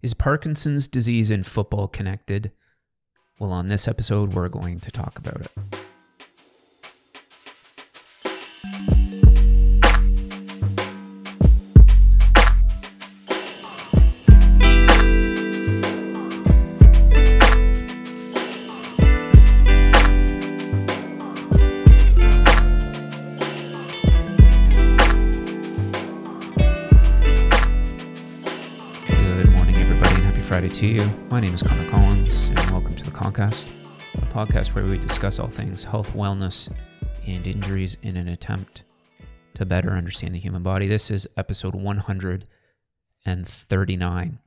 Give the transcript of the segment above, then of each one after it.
Is Parkinson's disease and football connected? Well, on this episode, we're going to talk about it. You. My name is Connor Collins, and welcome to the Concast, a podcast where we discuss all things health, wellness, and injuries in an attempt to better understand the human body. This is episode 139.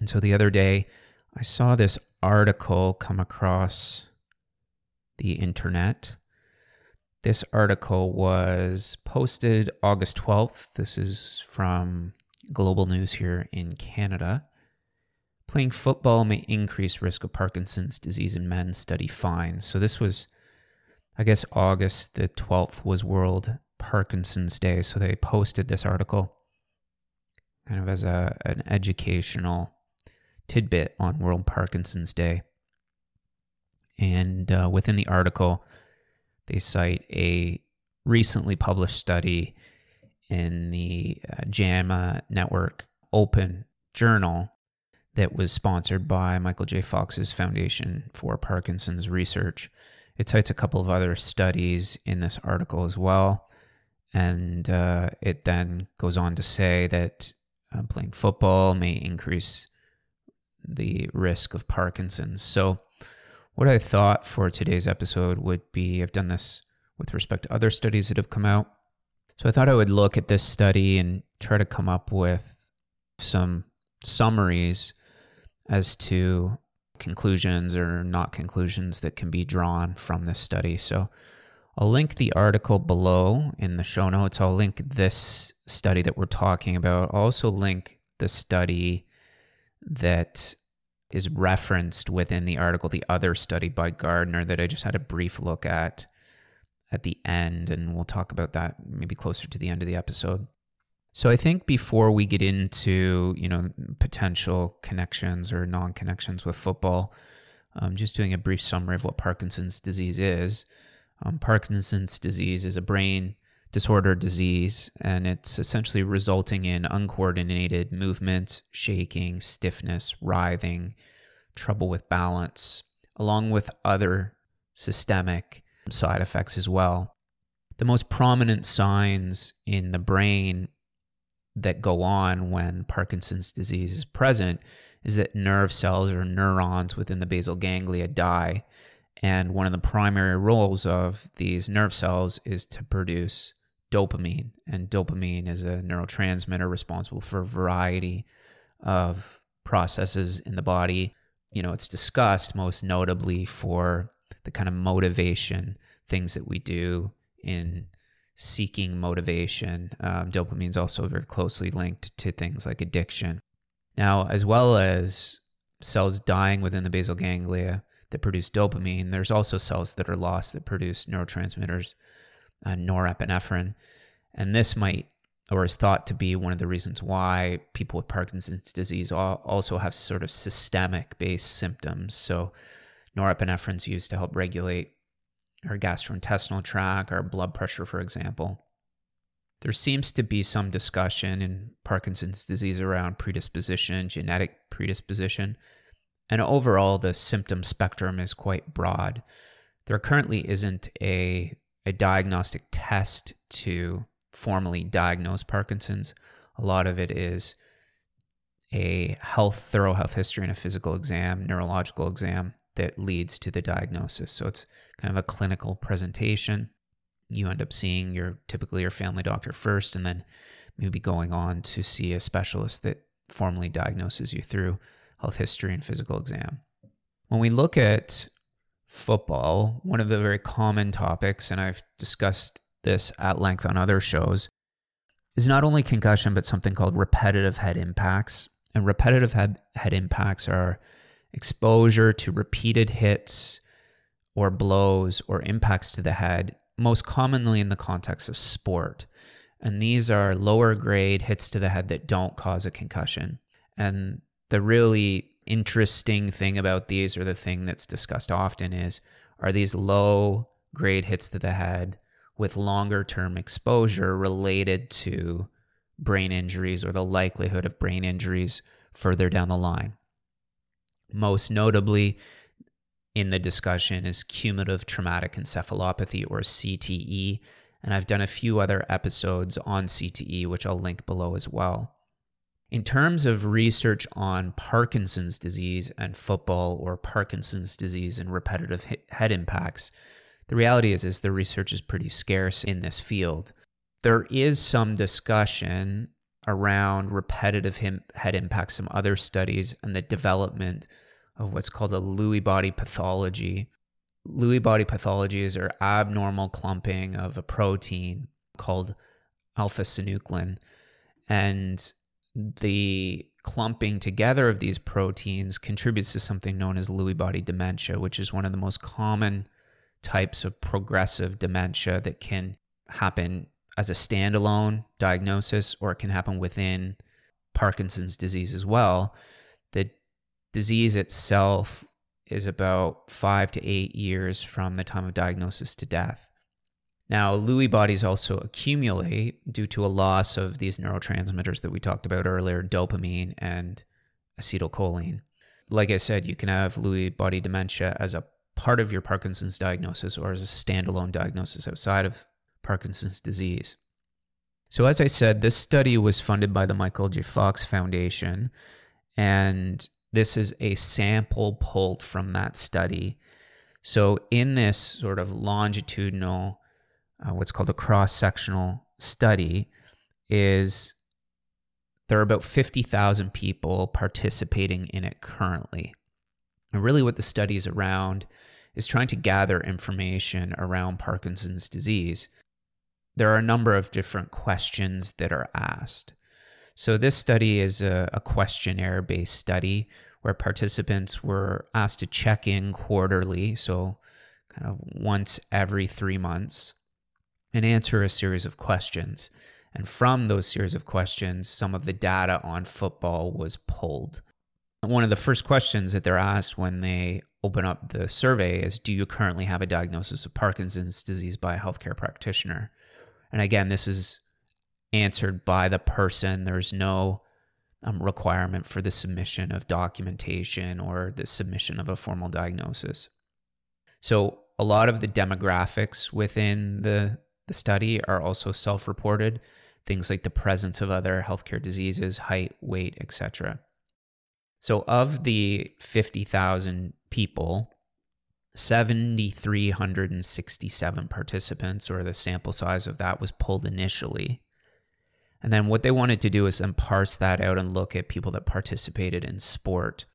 And so the other day, I saw this article come across the internet. This article was posted August 12th. This is from Global News here in Canada. Playing football may increase risk of Parkinson's disease in men, study finds. So this was, I guess, August the 12th was World Parkinson's Day. So they posted this article kind of as a, an educational tidbit on World Parkinson's Day. And uh, within the article, they cite a recently published study in the uh, JAMA Network Open Journal that was sponsored by Michael J. Fox's Foundation for Parkinson's Research. It cites a couple of other studies in this article as well. And uh, it then goes on to say that uh, playing football may increase the risk of Parkinson's. So, what I thought for today's episode would be I've done this with respect to other studies that have come out. So I thought I would look at this study and try to come up with some summaries as to conclusions or not conclusions that can be drawn from this study. So I'll link the article below in the show notes. I'll link this study that we're talking about. I'll also link the study that is referenced within the article, the other study by Gardner that I just had a brief look at at the end, and we'll talk about that maybe closer to the end of the episode. So I think before we get into you know potential connections or non-connections with football, um, just doing a brief summary of what Parkinson's disease is. Um, Parkinson's disease is a brain disorder disease, and it's essentially resulting in uncoordinated movement, shaking, stiffness, writhing, trouble with balance, along with other systemic side effects as well. The most prominent signs in the brain that go on when Parkinson's disease is present is that nerve cells or neurons within the basal ganglia die. And one of the primary roles of these nerve cells is to produce dopamine. And dopamine is a neurotransmitter responsible for a variety of processes in the body. You know, it's discussed most notably for the kind of motivation, things that we do in seeking motivation. Um, dopamine is also very closely linked to things like addiction. Now, as well as cells dying within the basal ganglia that produce dopamine, there's also cells that are lost that produce neurotransmitters, uh, norepinephrine. And this might or is thought to be one of the reasons why people with Parkinson's disease also have sort of systemic based symptoms. So, norepinephrine is used to help regulate our gastrointestinal tract, our blood pressure, for example. There seems to be some discussion in Parkinson's disease around predisposition, genetic predisposition, and overall the symptom spectrum is quite broad. There currently isn't a, a diagnostic test to formally diagnose Parkinson's. A lot of it is a health, thorough health history and a physical exam, neurological exam that leads to the diagnosis. So it's kind of a clinical presentation. You end up seeing your typically your family doctor first, and then maybe going on to see a specialist that formally diagnoses you through health history and physical exam. When we look at football, one of the very common topics, and I've discussed this at length on other shows, is not only concussion, but something called repetitive head impacts. And repetitive head, head impacts are exposure to repeated hits or blows or impacts to the head, most commonly in the context of sport. And these are lower grade hits to the head that don't cause a concussion. And the really interesting thing about these, or the thing that's discussed often, is are these low grade hits to the head with longer term exposure related to brain injuries or the likelihood of brain injuries further down the line. Most notably in the discussion is cumulative traumatic encephalopathy or CTE, and I've done a few other episodes on CTE, which I'll link below as well. In terms of research on Parkinson's disease and football or Parkinson's disease and repetitive head impacts, the reality is, is the research is pretty scarce in this field. There is some discussion around repetitive head impacts, some other studies, and the development of what's called a Lewy body pathology. Lewy body pathologies are abnormal clumping of a protein called alpha synuclein. And the clumping together of these proteins contributes to something known as Lewy body dementia, which is one of the most common types of progressive dementia that can happen as a standalone diagnosis or it can happen within Parkinson's disease as well. The disease itself is about five to eight years from the time of diagnosis to death. Now, Lewy bodies also accumulate due to a loss of these neurotransmitters that we talked about earlier, dopamine and acetylcholine. Like I said, you can have Lewy body dementia as a part of your Parkinson's diagnosis or as a standalone diagnosis outside of Parkinson's disease. So, as I said, this study was funded by the Michael J. Fox Foundation, and this is a sample pulled from that study. So, in this sort of longitudinal, uh, what's called a cross sectional study, is there are about 50,000 people participating in it currently. And really, what the study is around is trying to gather information around Parkinson's disease there are a number of different questions that are asked. So, this study is a, a questionnaire based study where participants were asked to check in quarterly, so kind of once every three months, and answer a series of questions. And from those series of questions, some of the data on football was pulled. One of the first questions that they're asked when they open up the survey is Do you currently have a diagnosis of Parkinson's disease by a healthcare practitioner? And again, this is answered by the person. There's no um, requirement for the submission of documentation or the submission of a formal diagnosis. So, a lot of the demographics within the, the study are also self reported, things like the presence of other healthcare diseases, height, weight, etc. So, of the 50,000 people, 7,367 participants, or the sample size of that was pulled initially. And then what they wanted to do is then parse that out and look at people that participated in sport.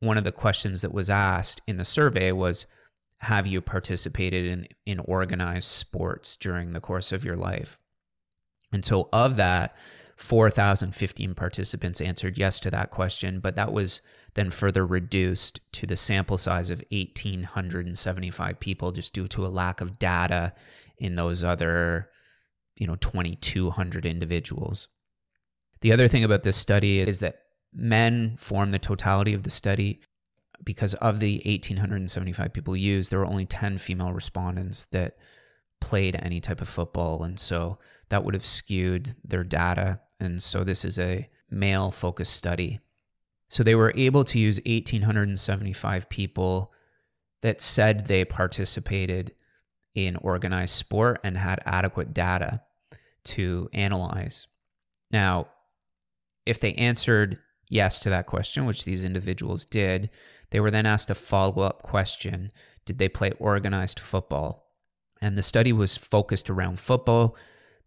One of the questions that was asked in the survey was Have you participated in, in organized sports during the course of your life? And so, of that, 4,015 participants answered yes to that question, but that was then further reduced to the sample size of 1,875 people just due to a lack of data in those other, you know, 2,200 individuals. The other thing about this study is that men form the totality of the study. Because of the 1,875 people used, there were only 10 female respondents that played any type of football. And so that would have skewed their data and so this is a male focused study. So they were able to use 1,875 people that said they participated in organized sport and had adequate data to analyze. Now, if they answered yes to that question, which these individuals did, they were then asked a follow up question Did they play organized football? And the study was focused around football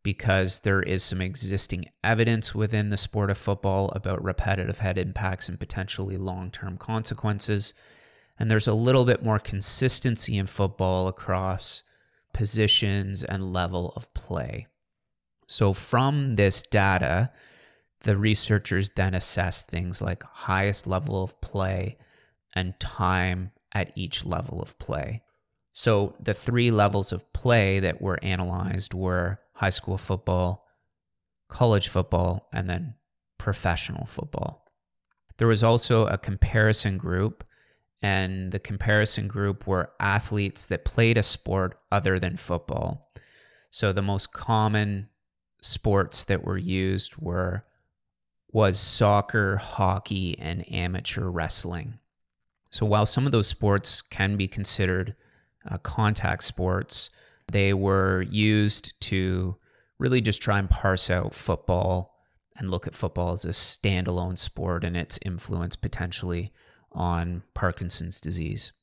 because there is some existing evidence within the sport of football about repetitive head impacts and potentially long term consequences. And there's a little bit more consistency in football across positions and level of play. So, from this data, the researchers then assess things like highest level of play and time at each level of play. So, the three levels of play that were analyzed were high school football, college football, and then professional football. There was also a comparison group, and the comparison group were athletes that played a sport other than football. So the most common sports that were used were was soccer, hockey, and amateur wrestling. So while some of those sports can be considered uh, contact sports, they were used to really just try and parse out football and look at football as a standalone sport and its influence potentially on Parkinson's disease.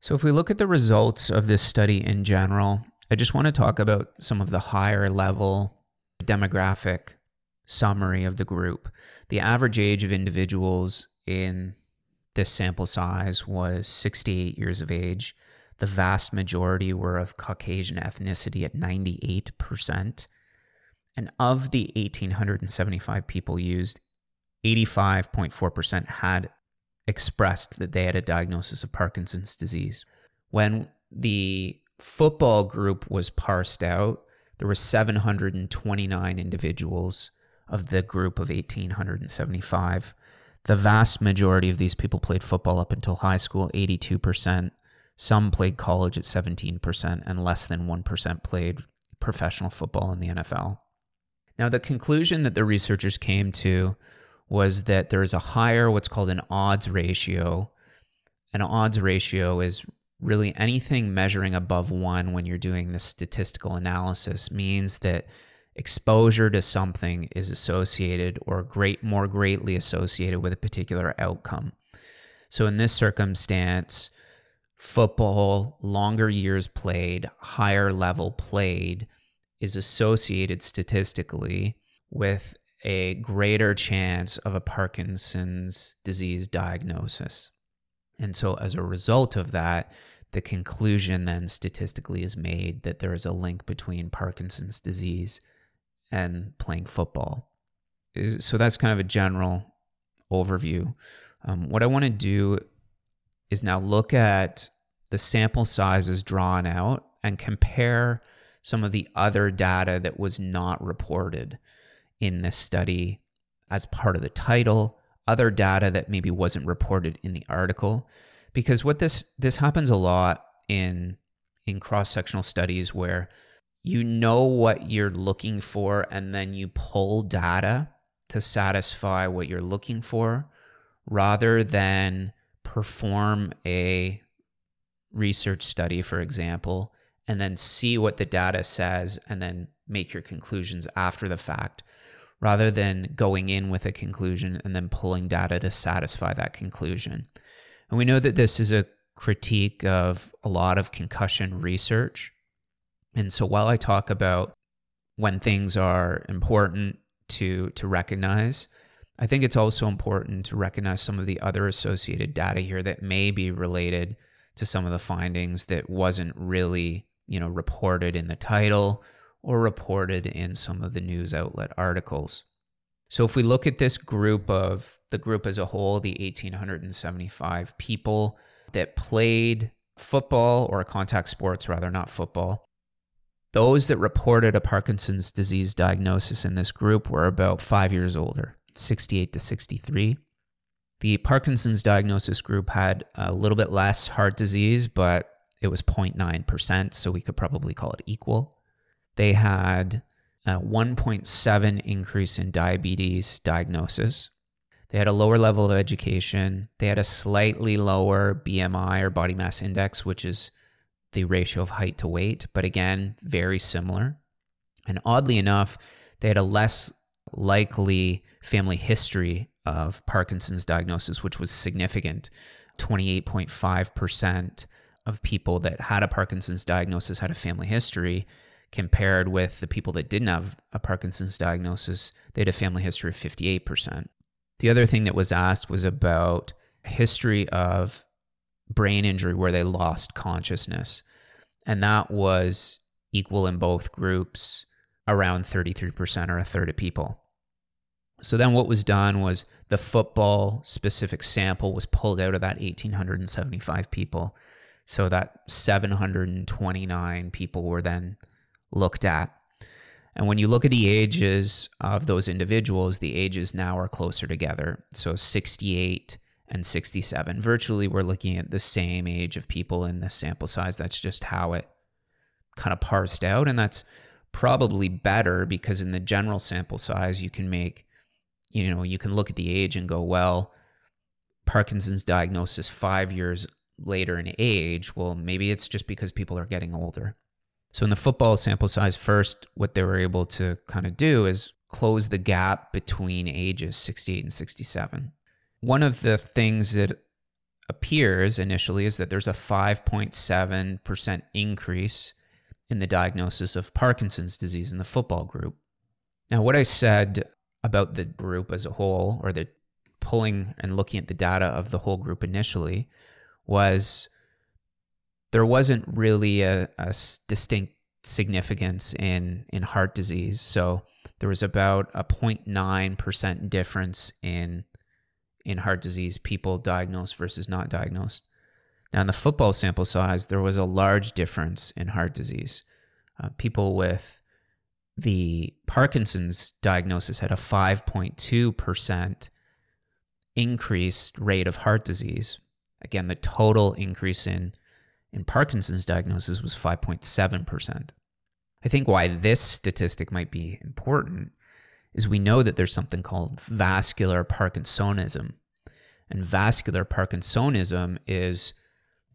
So, if we look at the results of this study in general, I just want to talk about some of the higher level demographic summary of the group. The average age of individuals in this sample size was 68 years of age. The vast majority were of Caucasian ethnicity at 98%. And of the 1,875 people used, 85.4% had expressed that they had a diagnosis of Parkinson's disease. When the football group was parsed out, there were 729 individuals of the group of 1,875. The vast majority of these people played football up until high school, 82%. Some played college at 17%, and less than 1% played professional football in the NFL. Now, the conclusion that the researchers came to was that there is a higher, what's called an odds ratio. An odds ratio is really anything measuring above one when you're doing the statistical analysis means that exposure to something is associated or great more greatly associated with a particular outcome. So in this circumstance, football, longer years played, higher level played, is associated statistically with a greater chance of a Parkinson's disease diagnosis. And so, as a result of that, the conclusion then statistically is made that there is a link between Parkinson's disease and playing football. So, that's kind of a general overview. Um, what I want to do is now look at the sample sizes drawn out and compare some of the other data that was not reported in this study as part of the title, other data that maybe wasn't reported in the article. Because what this this happens a lot in in cross-sectional studies where you know what you're looking for and then you pull data to satisfy what you're looking for rather than perform a research study, for example, and then see what the data says and then make your conclusions after the fact rather than going in with a conclusion and then pulling data to satisfy that conclusion. And we know that this is a critique of a lot of concussion research. And so while I talk about when things are important to to recognize, I think it's also important to recognize some of the other associated data here that may be related to some of the findings that wasn't really, you know, reported in the title or reported in some of the news outlet articles. So if we look at this group of the group as a whole, the 1875 people that played football or contact sports rather not football, those that reported a Parkinson's disease diagnosis in this group were about 5 years older, 68 to 63. The Parkinson's diagnosis group had a little bit less heart disease, but it was 0.9%, so we could probably call it equal. They had a 1.7 increase in diabetes diagnosis. They had a lower level of education. They had a slightly lower BMI or body mass index, which is the ratio of height to weight, but again, very similar. And oddly enough, they had a less likely family history of Parkinson's diagnosis, which was significant. 28.5% of people that had a Parkinson's diagnosis had a family history, compared with the people that didn't have a Parkinson's diagnosis, they had a family history of 58%. The other thing that was asked was about history of brain injury where they lost consciousness. And that was equal in both groups, around 33% or a third of people. So then what was done was the football specific sample was pulled out of that 1875 people. So that 729 people were then looked at. And when you look at the ages of those individuals, the ages now are closer together. So 68 and 67. Virtually, we're looking at the same age of people in this sample size. That's just how it kind of parsed out. And that's probably better because in the general sample size, you can make, you know, you can look at the age and go, well, Parkinson's diagnosis five years later in age. Well, maybe it's just because people are getting older. So in the football sample size, first, what they were able to kind of do is close the gap between ages 68 and 67. One of the things that appears initially is that there's a 5.7% increase in the diagnosis of Parkinson's disease in the football group. Now, what I said about the group as a whole, or the pulling and looking at the data of the whole group initially, was there wasn't really a, a distinct significance in in heart disease. So there was about a 0.9% difference in in heart disease people diagnosed versus not diagnosed. Now in the football sample size, there was a large difference in heart disease. Uh, people with the Parkinson's diagnosis had a 5.2% increased rate of heart disease. Again, the total increase in in Parkinson's diagnosis was 5.7%. I think why this statistic might be important is we know that there's something called vascular Parkinsonism. And vascular Parkinsonism is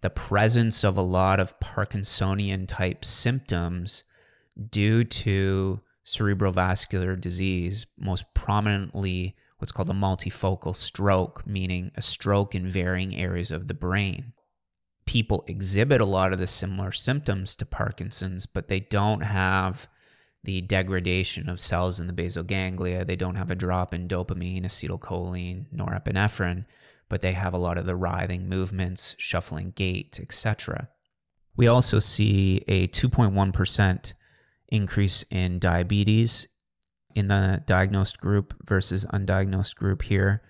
the presence of a lot of Parkinsonian type symptoms due to cerebrovascular disease, most prominently what's called a multifocal stroke, meaning a stroke in varying areas of the brain people exhibit a lot of the similar symptoms to Parkinson's, but they don't have the degradation of cells in the basal ganglia. They don't have a drop in dopamine, acetylcholine, norepinephrine, but they have a lot of the writhing movements, shuffling gait, etc. We also see a 2.1% increase in diabetes in the diagnosed group versus undiagnosed group here.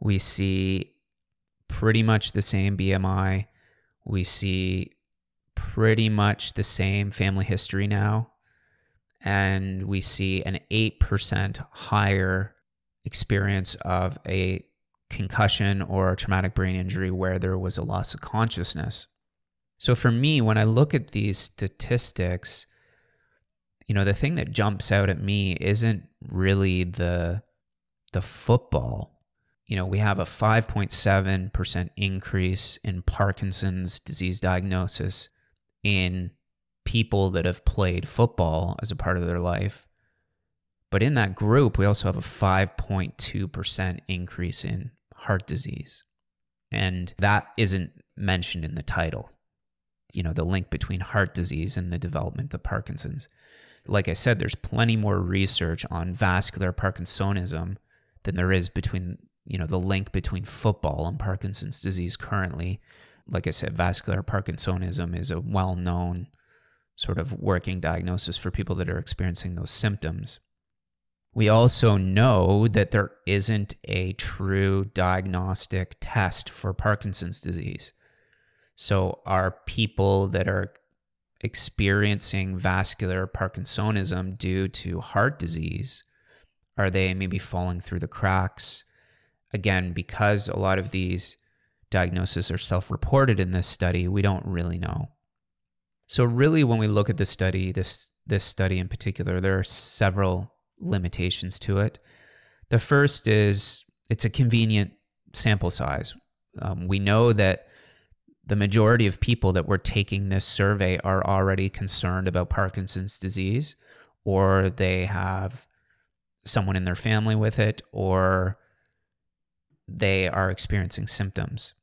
We see pretty much the same BMI we see pretty much the same family history now. And we see an 8% higher experience of a concussion or a traumatic brain injury where there was a loss of consciousness. So for me, when I look at these statistics, you know, the thing that jumps out at me isn't really the the football you know, we have a 5.7% increase in Parkinson's disease diagnosis in people that have played football as a part of their life. But in that group, we also have a 5.2% increase in heart disease. And that isn't mentioned in the title. You know, the link between heart disease and the development of Parkinson's. Like I said, there's plenty more research on vascular Parkinsonism than there is between you know the link between football and Parkinson's disease currently. Like I said, vascular Parkinsonism is a well-known sort of working diagnosis for people that are experiencing those symptoms. We also know that there isn't a true diagnostic test for Parkinson's disease. So, are people that are experiencing vascular Parkinsonism due to heart disease, are they maybe falling through the cracks? again, because a lot of these diagnoses are self reported in this study, we don't really know. So, really, when we look at this study, this, this study in particular, there are several limitations to it. The first is it's a convenient sample size. Um, we know that the majority of people that were taking this survey are already concerned about Parkinson's disease, or they have someone in their family with it, or they are experiencing symptoms.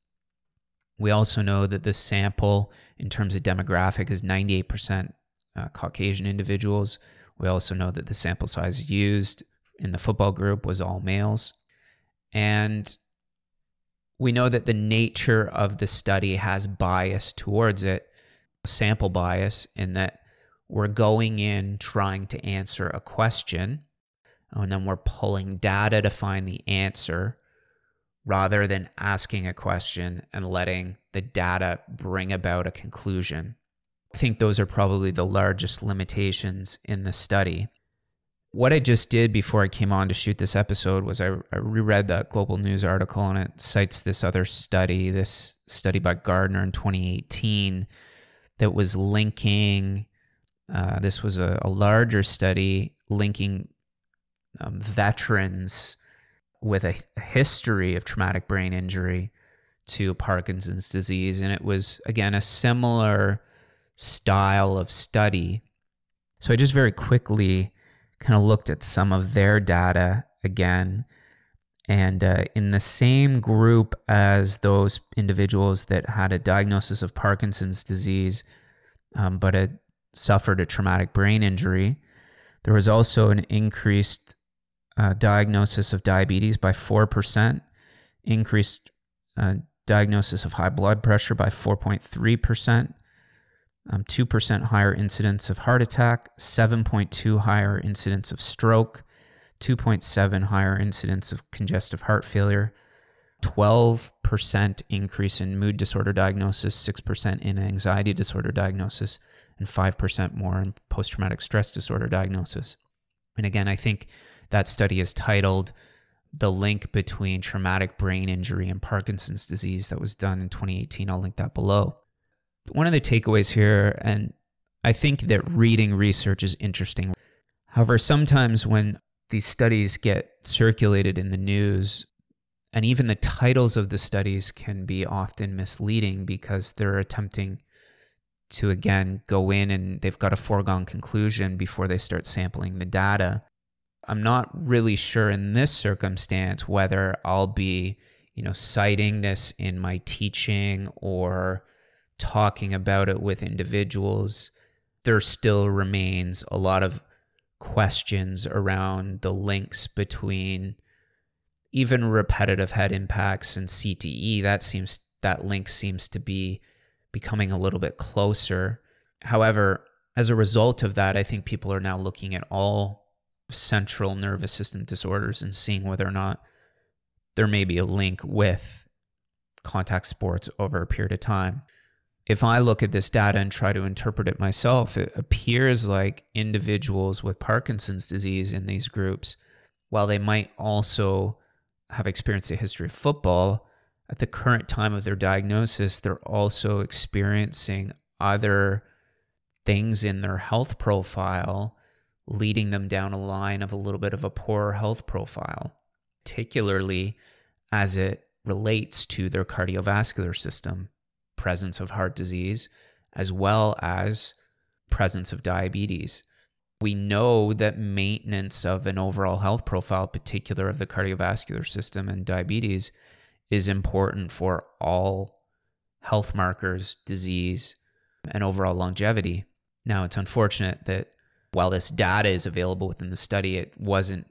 We also know that the sample, in terms of demographic, is 98% uh, Caucasian individuals. We also know that the sample size used in the football group was all males. And we know that the nature of the study has bias towards it, sample bias, in that we're going in trying to answer a question, and then we're pulling data to find the answer rather than asking a question and letting the data bring about a conclusion. I think those are probably the largest limitations in the study. What I just did before I came on to shoot this episode was I, I reread that Global News article and it cites this other study, this study by Gardner in 2018 that was linking, uh, this was a, a, larger study linking um, veterans with a, a history of traumatic brain injury to Parkinson's disease. And it was, again, a similar style of study. So I just very quickly kind of looked at some of their data again. And uh, in the same group as those individuals that had a diagnosis of Parkinson's disease, um, but had suffered a traumatic brain injury, there was also an increased uh, diagnosis of diabetes by 4%, increased uh, diagnosis of high blood pressure by 4.3%, um, 2% higher incidence of heart attack, 7.2 higher incidence of stroke, 2.7 higher incidence of congestive heart failure, 12% increase in mood disorder diagnosis, 6% in anxiety disorder diagnosis, and 5% more in post traumatic stress disorder diagnosis. And again, I think that study is titled The Link Between Traumatic Brain Injury and Parkinson's Disease that was done in 2018. I'll link that below one of the takeaways here, and I think that reading research is interesting. However, sometimes when these studies get circulated in the news, and even the titles of the studies can be often misleading because they're attempting to, again, go in and they've got a foregone conclusion before they start sampling the data. I'm not really sure in this circumstance whether I'll be, you know, citing this in my teaching or talking about it with individuals, there still remains a lot of questions around the links between even repetitive head impacts and CTE. That seems that link seems to be becoming a little bit closer. However, as a result of that, I think people are now looking at all central nervous system disorders and seeing whether or not there may be a link with contact sports over a period of time if I look at this data and try to interpret it myself, it appears like individuals with Parkinson's disease in these groups, while they might also have experienced a history of football, at the current time of their diagnosis, they're also experiencing other things in their health profile leading them down a line of a little bit of a poorer health profile, particularly as it relates to their cardiovascular system presence of heart disease as well as presence of diabetes. We know that maintenance of an overall health profile, particular of the cardiovascular system and diabetes, is important for all health markers, disease, and overall longevity. Now, it's unfortunate that while this data is available within the study, it wasn't,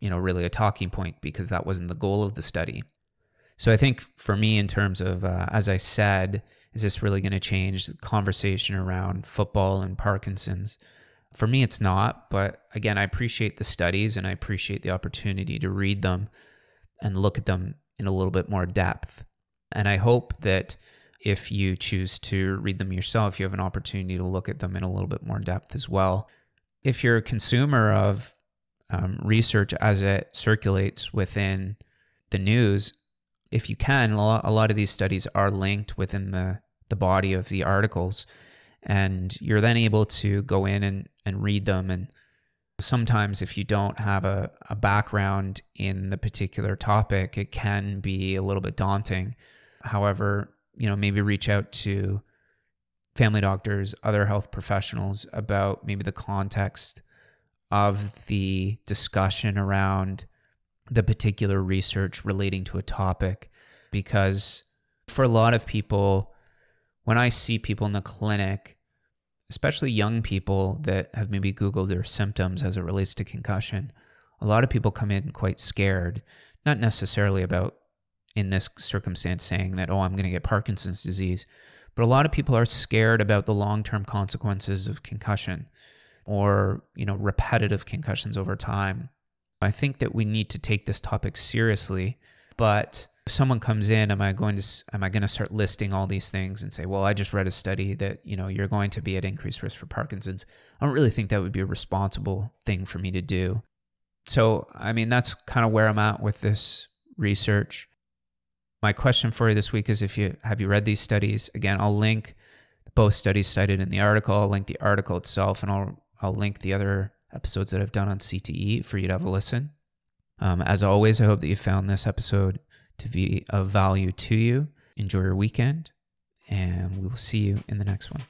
you know, really a talking point because that wasn't the goal of the study. So I think for me, in terms of, uh, as I said, is this really going to change the conversation around football and Parkinson's? For me, it's not. But again, I appreciate the studies and I appreciate the opportunity to read them and look at them in a little bit more depth. And I hope that if you choose to read them yourself, you have an opportunity to look at them in a little bit more depth as well. If you're a consumer of um, research as it circulates within the news, if you can, a lot, of these studies are linked within the, the body of the articles. And you're then able to go in and, and read them. And sometimes, if you don't have a, a background in the particular topic, it can be a little bit daunting. However, you know, maybe reach out to family doctors, other health professionals about maybe the context of the discussion around the particular research relating to a topic because for a lot of people, when I see people in the clinic, especially young people that have maybe Googled their symptoms as it relates to concussion, a lot of people come in quite scared, not necessarily about in this circumstance saying that, oh, I'm going to get Parkinson's disease, but a lot of people are scared about the long term consequences of concussion or, you know, repetitive concussions over time I think that we need to take this topic seriously, but if someone comes in, am I going to am I going to start listing all these things and say, well, I just read a study that you know you're going to be at increased risk for Parkinson's? I don't really think that would be a responsible thing for me to do. So, I mean, that's kind of where I'm at with this research. My question for you this week is: If you have you read these studies? Again, I'll link both studies cited in the article. I'll link the article itself, and I'll I'll link the other episodes that I've done on CTE for you to have a listen. Um, as always, I hope that you found this episode to be of value to you. Enjoy your weekend, and we will see you in the next one.